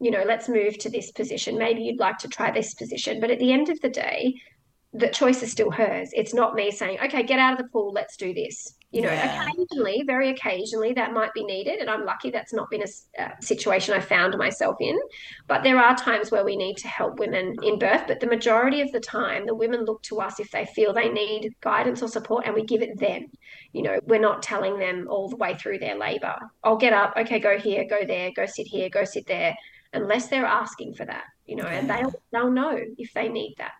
You know, let's move to this position. Maybe you'd like to try this position. But at the end of the day, the choice is still hers. It's not me saying, okay, get out of the pool, let's do this. You know, yeah. occasionally, very occasionally, that might be needed. And I'm lucky that's not been a, a, situation I found myself in. But there are times where we need to help women in birth. But the majority of the time, the women look to us if they feel they need guidance or support and we give it them. You know, we're not telling them all the way through their labor. I'll get up, okay, go here, go there, go sit here, go sit there, unless they're asking for that, you know, and they'll, they'll know if they need that.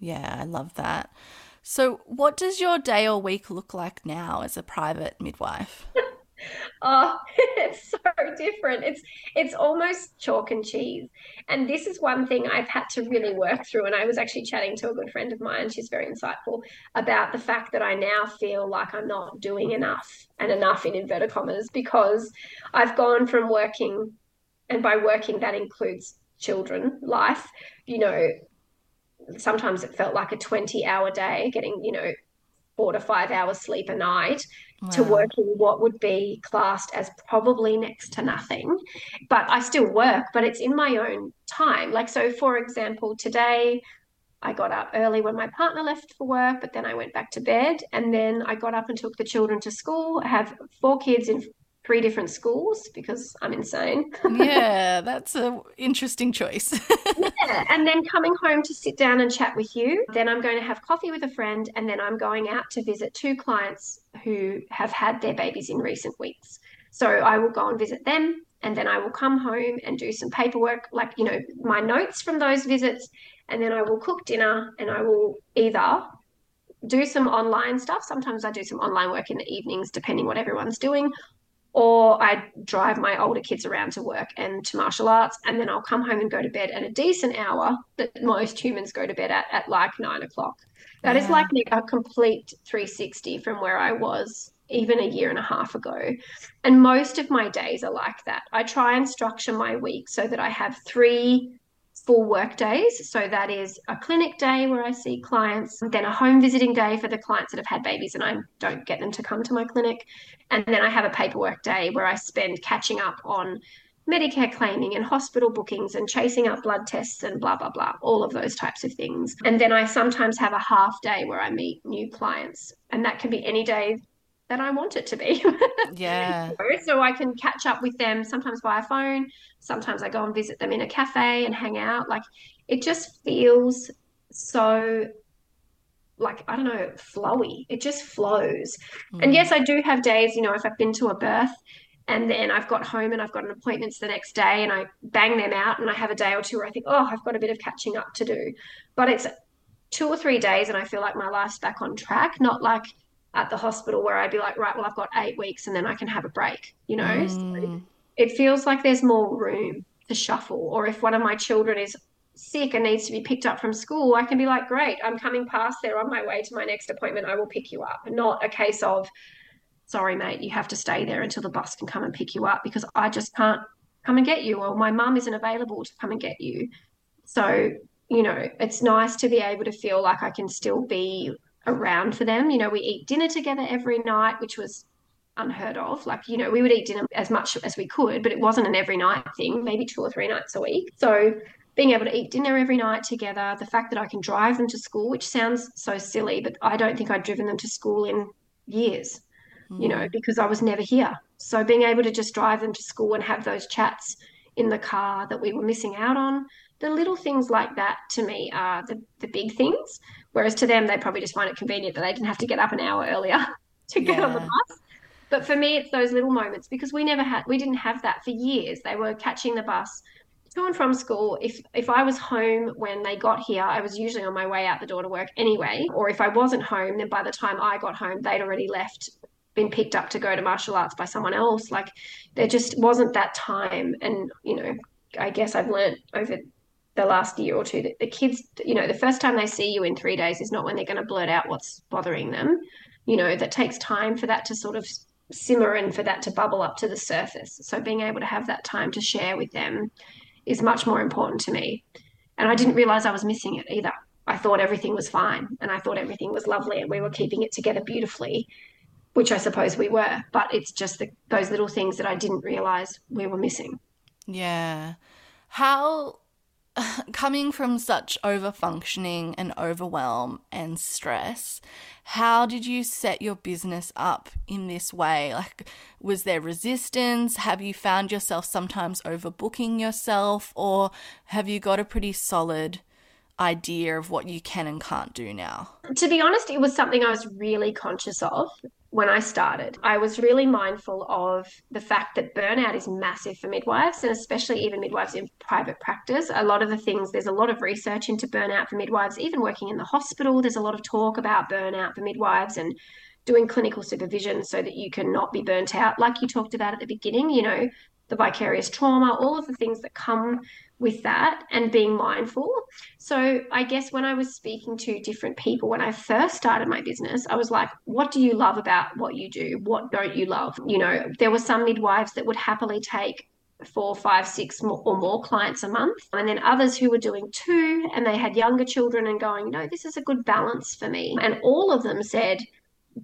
Yeah, I love that. So, what does your day or week look like now as a private midwife? [laughs] oh, [laughs] it's so different. It's it's almost chalk and cheese. And this is one thing I've had to really work through. And I was actually chatting to a good friend of mine, she's very insightful, about the fact that I now feel like I'm not doing enough and enough in inverted commas because I've gone from working, and by working that includes children life, you know, sometimes it felt like a 20 hour day, getting, you know, four to five hours sleep a night wow. to working what would be classed as probably next to nothing. But I still work, but it's in my own time. Like, so for example, today I got up early when my partner left for work, but then I went back to bed and then I got up and took the children to school. I have four kids in three different schools because I'm insane. [laughs] yeah, that's an interesting choice. [laughs] yeah, and then coming home to sit down and chat with you. Then I'm going to have coffee with a friend, and then I'm going out to visit two clients who have had their babies in recent weeks. So I will go and visit them, and then I will come home and do some paperwork, like, you know, my notes from those visits, and then I will cook dinner and I will either do some online stuff. Sometimes I do some online work in the evenings, depending what everyone's doing, or I drive my older kids around to work and to martial arts, and then I'll come home and go to bed at a decent hour that most humans go to bed at, at like nine o'clock. That yeah. is like a complete 360 from where I was even a year and a half ago. And most of my days are like that. I try and structure my week so that I have three full work days. So that is a clinic day where I see clients, then a home visiting day for the clients that have had babies and I don't get them to come to my clinic. And then I have a paperwork day where I spend catching up on Medicare claiming and hospital bookings and chasing up blood tests and blah, blah, blah, all of those types of things. And then I sometimes have a half day where I meet new clients. And that can be any day that I want it to be. [laughs] Yeah. so I can catch up with them sometimes via phone. Sometimes I go and visit them in a cafe and hang out. Like it just feels so like I don't know, flowy. It just flows. Mm. And yes, I do have days, you know, if I've been to a birth and then I've got home and I've got an appointments the next day and I bang them out and I have a day or two where I think, oh, I've got a bit of catching up to do. But it's two or three days and I feel like my life's back on track, not like at the hospital where I'd be like, right, well, I've got eight weeks and then I can have a break, you know? Mm. So it feels like there's more room to shuffle. Or if one of my children is sick and needs to be picked up from school, I can be like, great, I'm coming past there on my way to my next appointment. I will pick you up. Not a case of, sorry, mate, you have to stay there until the bus can come and pick you up because I just can't come and get you, or my mum isn't available to come and get you. So, you know, it's nice to be able to feel like I can still be around for them. You know, we eat dinner together every night, which was unheard of. Like, you know, we would eat dinner as much as we could, but it wasn't an every night thing, maybe two or three nights a week. So being able to eat dinner every night together, the fact that I can drive them to school, which sounds so silly, but I don't think I'd driven them to school in years, mm. you know, hmm. because I was never here. So being able to just drive them to school and have those chats in the car that we were missing out on, the little things like that to me are the, the big things. Whereas to them, they probably just find it convenient that they didn't have to get up an hour earlier [laughs] to get yeah. on the bus. But for me, it's those little moments because we never had, we didn't have that for years. They were catching the bus to and from school. If if I was home when they got here, I was usually on my way out the door to work anyway. Or if I wasn't home, then by the time I got home, they'd already left, been picked up to go to martial arts by someone else. Like there just wasn't that time. And you know, I guess I've learned over the last year or two the kids, you know, the first time they see you in three days is not when they're going to blurt out what's bothering them. You know, that takes time for that to sort of simmer and for that to bubble up to the surface. So being able to have that time to share with them is much more important to me. And I didn't realize I was missing it either. I thought everything was fine and I thought everything was lovely and we were keeping it together beautifully, which I suppose we were. But it's just the, those little things that I didn't realize we were missing. Yeah. How [laughs] coming from such over functioning and overwhelm and stress, how did you set your business up in this way? Like, was there resistance? Have you found yourself sometimes overbooking yourself, or have you got a pretty solid idea of what you can and can't do now? To be honest, it was something I was really conscious of when I started. I was really mindful of the fact that burnout is massive for midwives and especially even midwives in private practice. A lot of the things, there's a lot of research into burnout for midwives, even working in the hospital, there's a lot of talk about burnout for midwives and doing clinical supervision so that you can not be burnt out. Like you talked about at the beginning, you know, the vicarious trauma, all of the things that come with that and being mindful. So, I guess when I was speaking to different people when I first started my business, I was like, what do you love about what you do? What don't you love? You know, there were some midwives that would happily take four, five, six or more clients a month. And then others who were doing two and they had younger children and going, no, this is a good balance for me. And all of them said,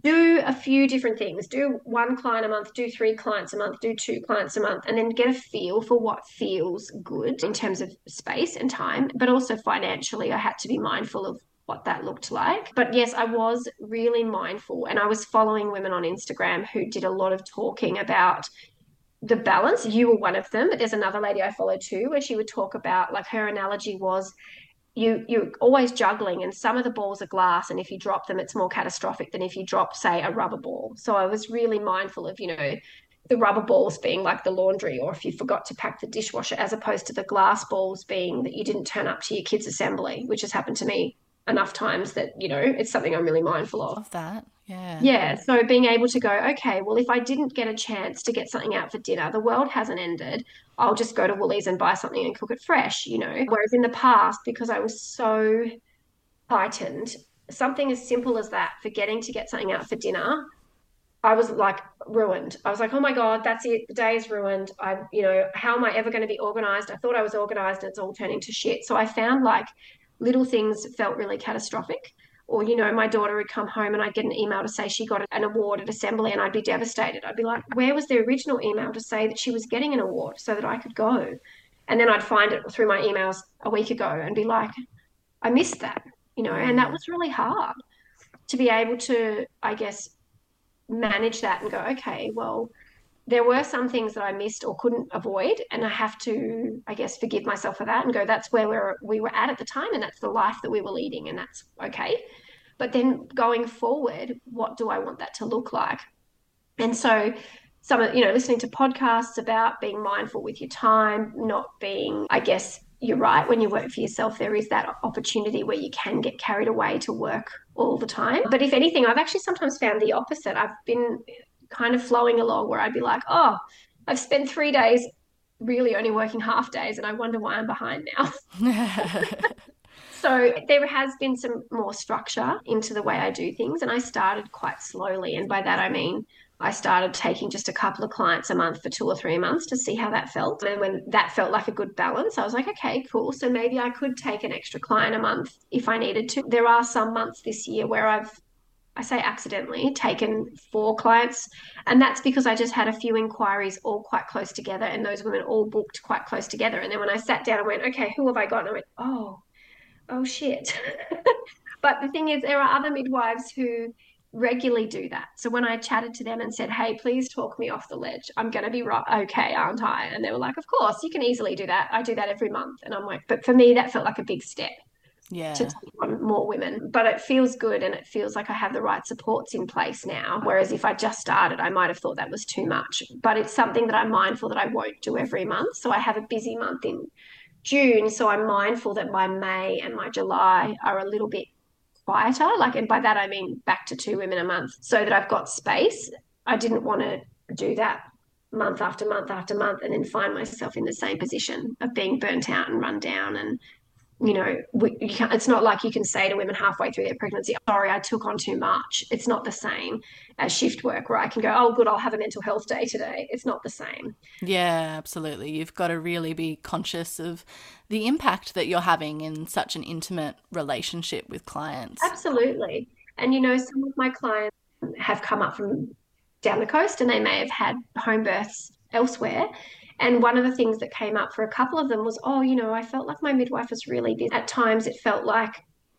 do a few different things. Do one client a month do three clients a month do two clients a month and then get a feel for what feels good in terms of space and time but also financially i had to be mindful of what that looked like. But yes i was really mindful and i was following women on instagram who did a lot of talking about the balance. You were one of them but there's another lady i follow too where she would talk about like her analogy was you you're always juggling and some of the balls are glass and if you drop them it's more catastrophic than if you drop say a rubber ball. So i was really mindful of you know the rubber balls being like the laundry or if you forgot to pack the dishwasher as opposed to the glass balls being that you didn't turn up to your kids assembly which has happened to me enough times that you know it's something i'm really mindful of, of that yeah. Yeah. So being able to go, okay, well, if I didn't get a chance to get something out for dinner, the world hasn't ended. I'll just go to Woolies and buy something and cook it fresh, you know. Whereas in the past, because I was so heightened, something as simple as that, forgetting to get something out for dinner, I was like ruined. I was like, oh my God, that's it. The day is ruined. I, you know, how am I ever going to be organized? I thought I was organized and it's all turning to shit. So I found like little things felt really catastrophic or you know my daughter would come home and i'd get an email to say she got an award at assembly and i'd be devastated. I'd be like where was the original email to say that she was getting an award so that i could go? And then i'd find it through my emails a week ago and be like i missed that you know and that mm. was really hard to be able to i guess manage that and go okay well there were some things that I missed or couldn't avoid, and I have to, I guess, forgive myself for that and go, that's where we were we were at at the time, and that's the life that we were leading, and that's okay. But then going forward, what do I want that to look like? And so, some of you know, listening to podcasts about being mindful with your time, not being, I guess, you're right. When you work for yourself, there is that opportunity where you can get carried away to work all the time. But if anything, I've actually sometimes found the opposite. I've been kind of flowing along where I'd be like, oh, I've spent three days really only working half days and I wonder why I'm behind now. [laughs] [laughs] so there has been some more structure into the way I do things and I started quite slowly and by that I mean I started taking just a couple of clients a month for two or three months to see how that felt. And when that felt like a good balance, I was like, okay, cool. So maybe I could take an extra client a month if I needed to. There are some months this year where I've I say accidentally, taken four clients. And that's because I just had a few inquiries all quite close together and those women all booked quite close together. And then when I sat down and went, okay, who have I got? And I went, oh, oh shit. [laughs] but the thing is, there are other midwives who regularly do that. So when I chatted to them and said, hey, please talk me off the ledge, I'm going to be right. Okay, aren't I? And they were like, of course, you can easily do that. I do that every month. And I'm like, but for me, that felt like a big step yeah. to take on more women. But it feels good and it feels like I have the right supports in place now. Whereas if I just started, I might have thought that was too much. But it's something that I'm mindful that I won't do every month. So I have a busy month in June. So I'm mindful that my May and my July are a little bit quieter. Like, and by that I mean back to two women a month so that I've got space. I didn't want to do that month after month after month and then find myself in the same position of being burnt out and run down and you know, we, you it's not like you can say to women halfway through their pregnancy, sorry, I took on too much. It's not the same as shift work where I can go, oh, good, I'll have a mental health day today. It's not the same. Yeah, absolutely. You've got to really be conscious of the impact that you're having in such an intimate relationship with clients. Absolutely. And, you know, some of my clients have come up from down the coast and they may have had home births elsewhere and one of the things that came up for a couple of them was, oh, you know, I felt like my midwife was really busy. At times it felt like,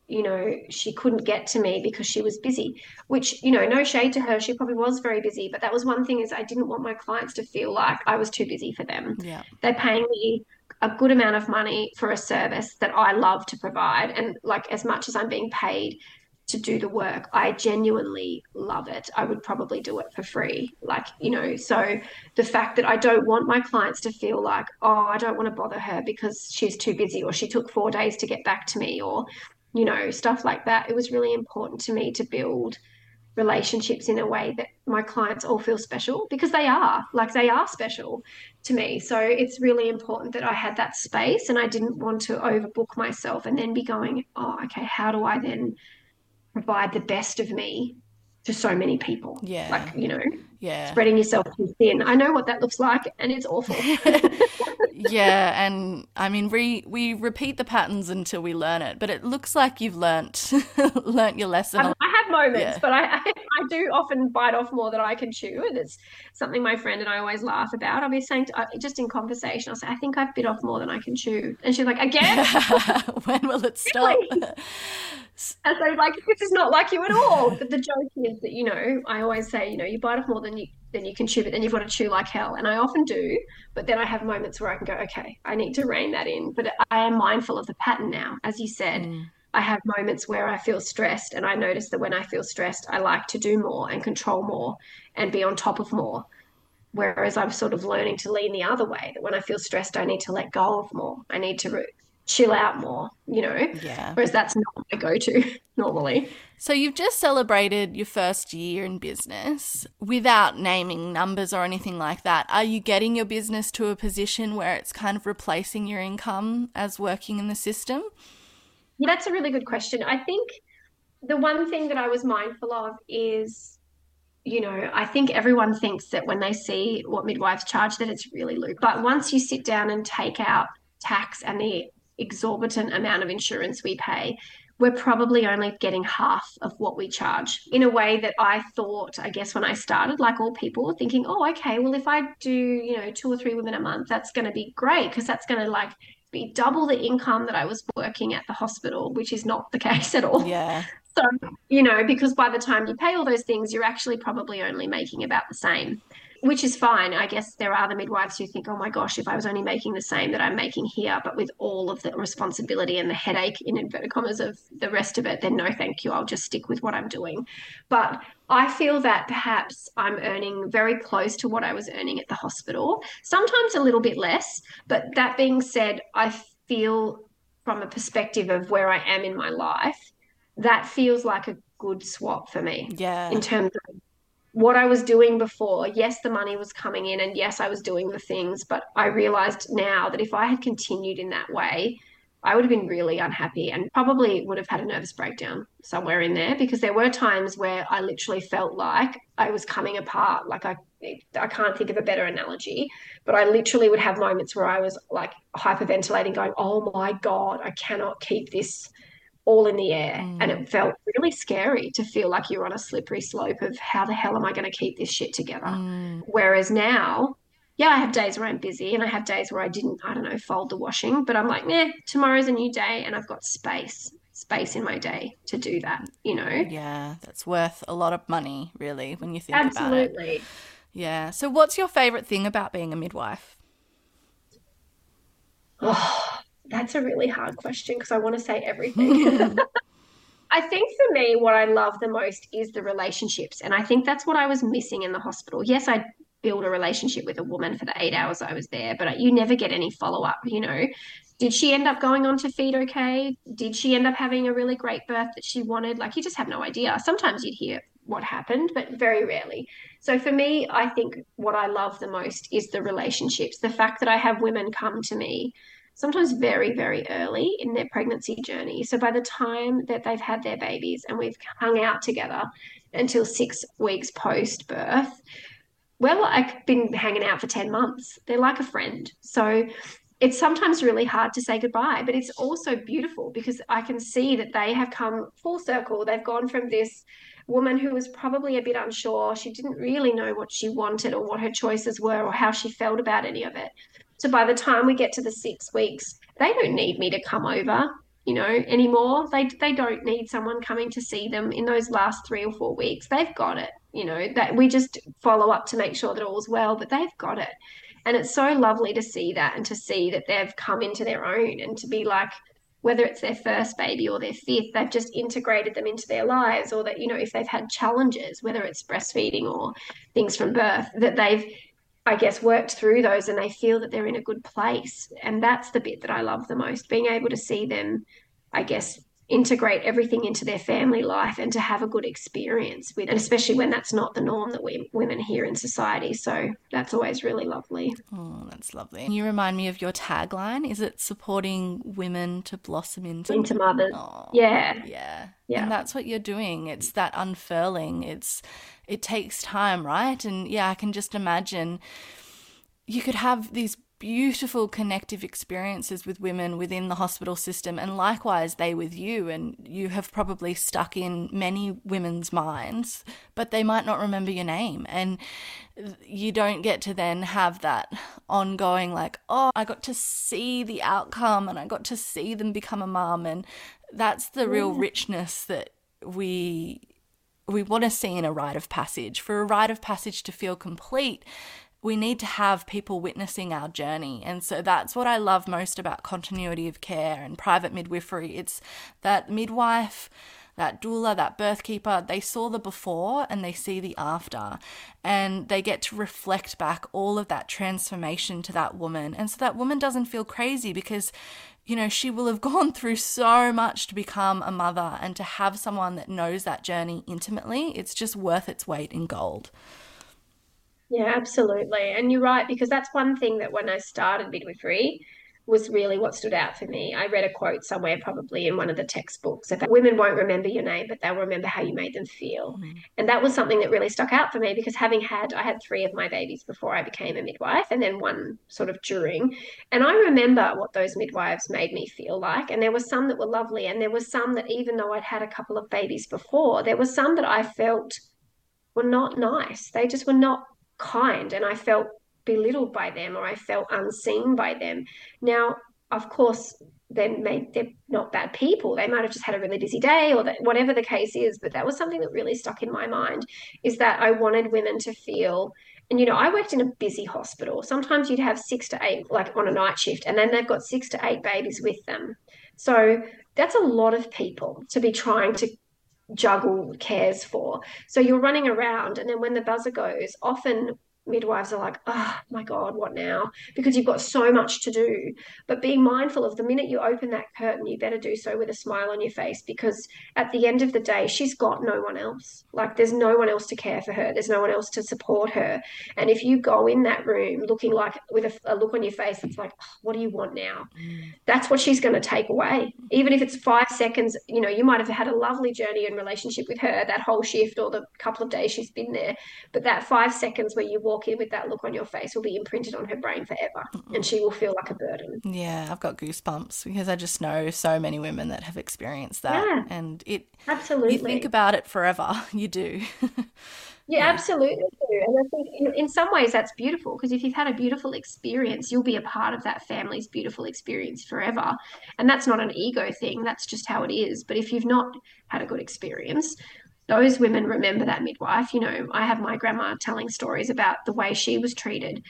you know, she couldn't get to me because she was busy, which, you know, no shade to her. She probably was very busy. But that was one thing is I didn't want my clients to feel like I was too busy for them. Yeah. They're paying me a good amount of money for a service that I love to provide. And like as much as I'm being paid to do the work. I genuinely love it. I would probably do it for free. Like, you know, so the fact that I don't want my clients to feel like, oh, I don't want to bother her because she's too busy or she took four days to get back to me or, you know, stuff like that. It was really important to me to build relationships in a way that my clients all feel special because they are like they are special to me so it's really important that i had that space and i didn't want to overbook myself and then be going oh okay how do i then provide the best of me to so many people. Yeah. Like, you know, yeah. spreading yourself too thin. I know what that looks like and it's awful. [laughs] yeah. And I mean, we, we repeat the patterns until we learn it, but it looks like you've learnt, [laughs] learnt your lesson. I, I have moments, yeah. but I, I, I, do often bite off more than I can chew. And it's something my friend and I always laugh about. I'll be saying, to, uh, just in conversation, I'll say, I think I've bit off more than I can chew. And she's like, again? [laughs] when will it stop? Really? [laughs] And so, like, this is not like you at all. But the joke is that, you know, I always say, you know, you bite off more than you than you can chew, but then you've got to chew like hell. And I often do, but then I have moments where I can go, okay, I need to rein that in. But I am mindful of the pattern now. As you said, mm. I have moments where I feel stressed, and I notice that when I feel stressed, I like to do more and control more and be on top of more. Whereas I'm sort of learning to lean the other way, that when I feel stressed, I need to let go of more. I need to chill out more, you know? Yeah. Whereas that's not my go to [laughs] normally. So you've just celebrated your first year in business without naming numbers or anything like that. Are you getting your business to a position where it's kind of replacing your income as working in the system? Yeah, that's a really good question. I think the one thing that I was mindful of is you know, I think everyone thinks that when they see what midwives charge that it's really low. But once you sit down and take out tax and the exorbitant amount of insurance we pay, we're probably only getting half of what we charge in a way that I thought, I guess, when I started, like all people, thinking, oh, okay, well, if I do, you know, two or three women a month, that's going to be great because that's going to like be double the income that I was working at the hospital, which is not the [laughs] case at all. Yeah. So, you know, because by the time you pay all those things, you're actually probably only making about the same which is fine. I guess there are the midwives who think, oh my gosh, if I was only making the same that I'm making here, but with all of the responsibility and the headache in inverted commas of the rest of it, then no, thank you. I'll just stick with what I'm doing. But I feel that perhaps I'm earning very close to what I was earning at the hospital, sometimes a little bit less. But that being said, I feel from a perspective of where I am in my life, that feels like a good swap for me. Yeah. In terms of what I was doing before, yes, the money was coming in and yes, I was doing the things, but I realized now that if I had continued in that way, I would have been really unhappy and probably would have had a nervous breakdown somewhere in there because there were times where I literally felt like I was coming apart. Like I, I can't think of a better analogy, but I literally would have moments where I was like hyperventilating, going, "Oh my god, I cannot keep this all in the air. Mm. And it felt really scary to feel like you're on a slippery slope of how the hell am I going to keep this shit together? Mm. Whereas now, yeah, I have days where I'm busy and I have days where I didn't, I don't know, fold the washing, but I'm like, nah, tomorrow's a new day and I've got space, space in my day to do that, you know? Yeah, that's worth a lot of money, really, when you think Absolutely. about it. Absolutely. Yeah. So, what's your favorite thing about being a midwife? [sighs] Oh, that's a really hard question because I want to say everything. [laughs] I think for me, what I love the most is the relationships. And I think that's what I was missing in the hospital. Yes, I build a relationship with a woman for the eight hours I was there, but uh, you never get any follow up. You know, did she end up going on to feed okay? Did she end up having a really great birth that she wanted? Like, you just have no idea. Sometimes you'd hear what happened, but very rarely. So for me, I think what I love the most is the relationships. The fact that I have women come to me sometimes very, very early in their pregnancy journey. So by the time that they've had their babies and we've hung out together until six weeks post birth, well, I've been hanging out for 10 months. They're like a friend. So it's sometimes really hard to say goodbye, but it's also beautiful because I can see that they have come full circle. They've gone from this woman who was probably a bit unsure. She didn't really know what she wanted or what her choices were or how she felt about any of it. So by the time we get to the six weeks, they don't need me to come over, you know, anymore. They they don't need someone coming to see them in those last three or four weeks. They've got it, you know. That we just follow up to make sure that all's well, but they've got it. And it's so lovely to see that and to see that they've come into their own and to be like, whether it's their first baby or their fifth, they've just integrated them into their lives, or that, you know, if they've had challenges, whether it's breastfeeding or things from birth, that they've, I guess, worked through those and they feel that they're in a good place. And that's the bit that I love the most being able to see them, I guess, integrate everything into their family life and to have a good experience with and especially when that's not the norm that we women here in society. So that's always really lovely. Oh that's lovely. Can you remind me of your tagline. Is it supporting women to blossom into into mothers. Oh, yeah. yeah. Yeah. And that's what you're doing. It's that unfurling. It's it takes time right and yeah i can just imagine you could have these beautiful connective experiences with women within the hospital system, and likewise they with you. And you have probably stuck in many women's minds, but they might not remember your name. And you don't get to then have that ongoing, like, oh, I got to see the outcome and I got to see them become a mum. And that's the real mm. richness that we we want to see in a rite of passage. For a rite of passage to feel complete, we need to have people witnessing our journey. And so that's what I love most about continuity of care and private midwifery. It's that midwife, that doula, that birth keeper, they saw the before and they see the after. And they get to reflect back all of that transformation to that woman. And so that woman doesn't feel crazy because you know, she will have [laughs] gone through so much to become a mother and to have someone that knows that journey intimately, it's just worth its weight in gold. Yeah, absolutely. And you're right, because that's one thing that when I started midwifery was really what stood out for me. I read a quote somewhere, probably in one of the textbooks, about women won't remember your name, but they'll remember how you made them feel. Mm. And that was something that really stuck out for me because having had, I had three of my babies before I became a midwife and then one sort of during. And I remember what those midwives made me feel like. And there were some that were lovely. And there were some that, even though I'd had a couple of babies before, there were some that I felt were not nice. They just were not kind and I felt belittled by them or I felt unseen by them. Now, of course, they may they're not bad people. They might have just had a really busy day or that whatever the case is. But that was something that really stuck in my mind is that I wanted women to feel and you know, I worked in a busy hospital. Sometimes you'd have six to eight, like on a night shift, and then they've got six to eight babies with them. So that's a lot of people to be trying to juggle cares for. So you're running around, and then when the buzzer goes, often midwives are like, oh my God, what now? Because you've got so much to do. But being mindful of the minute you open that curtain, you better do so with a smile on your face because at the end of the day, she's got no one else. Like there's no one else to care for her, there's no one else to support her. And if you go in that room looking like with a, a look on your face it's like, oh, what do you want now? That's what she's going to take away. Even if it's five seconds, you know, you might have had a lovely journey and relationship with her that whole shift or the couple of days she's been there. But that five seconds where you walk walk in with that look on your face will be imprinted on her brain forever and mm. she will feel like a burden. Yeah, I've got goosebumps because I just know so many women that have experienced that. Yeah, and it absolutely you think about it forever. [laughs] You do. Yeah, absolutely do. And I think in, in some ways that's beautiful because if you've had a beautiful experience, you'll be a part of that family's beautiful experience forever. And that's not an ego thing, that's just how it is. But if you've not had a good experience, those women remember that midwife. You know, I have my grandma telling stories about the way she was treated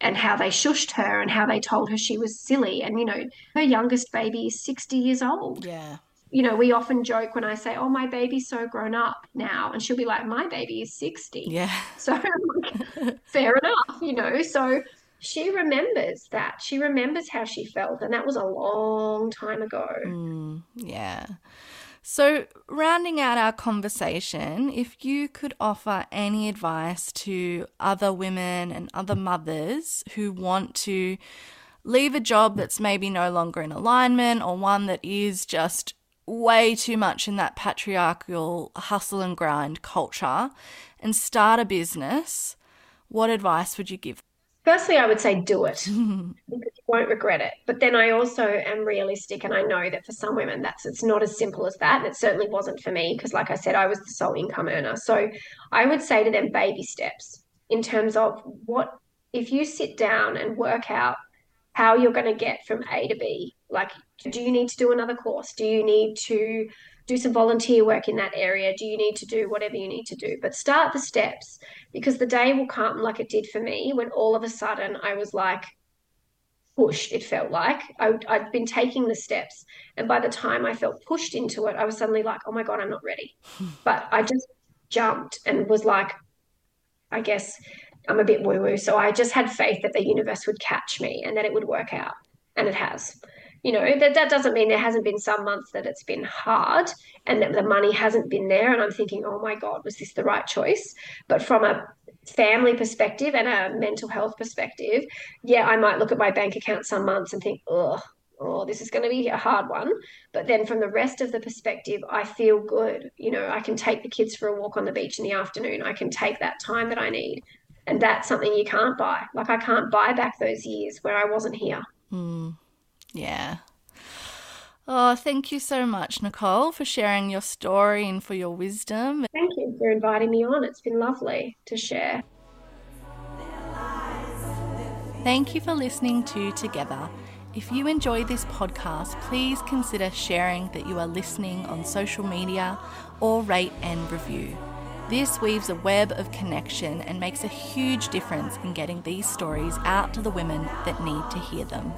and how they shushed her and how they told her she was silly. And, you know, her youngest baby is 60 years old. Yeah. You know, we often joke when I say, Oh, my baby's so grown up now. And she'll be like, My baby is 60. Yeah. [laughs] So, fair enough, you know. So she remembers that. She remembers how she felt. And that was a long time ago. Mm, yeah. So, rounding out our conversation, if you could offer any advice to other women and other mothers who want to leave a job that's maybe no longer in alignment or one that is just way too much in that patriarchal hustle and grind culture and start a business, what advice would you give? Firstly, I would say do it [laughs] because you won't regret it. But then I also am realistic and I know that for some women that's it's not as simple as that. And it certainly wasn't for me because like I said, I was the sole income earner. So I would say to them baby steps in terms of what if you sit down and work out how you're going to get from A to B. Like, do you need to do another course? Do you need to do some volunteer work in that area? Do you need to do whatever you need to do? But start the steps because the day will come, like it did for me, when all of a sudden I was like, pushed, it felt like. I, I'd been taking the steps. And by the time I felt pushed into it, I was suddenly like, oh my God, I'm not ready. [sighs] but I just jumped and was like, I guess I'm a bit woo woo. So I just had faith that the universe would catch me and that it would work out. And it has. You know, that, that doesn't mean there hasn't been some months that it's been hard and that the money hasn't been there. And I'm thinking, oh my God, was this the right choice? But from a family perspective and a mental health perspective, yeah, I might look at my bank account some months and think, oh, oh, this is going to be a hard one. But then from the rest of the perspective, I feel good. You know, I can take the kids for a walk on the beach in the afternoon. I can take that time that I need. And that's something you can't buy. Like I can't buy back those years where I wasn't here. Mm, yeah. Oh, thank you so much, Nicole, for sharing your story and for your wisdom. Thank you for inviting me on. It's been lovely to share. Thank you for listening to Together. If you enjoy this podcast, please consider sharing that you are listening on social media or rate and review. This weaves a web of connection and makes a huge difference in getting these stories out to the women that need to hear them.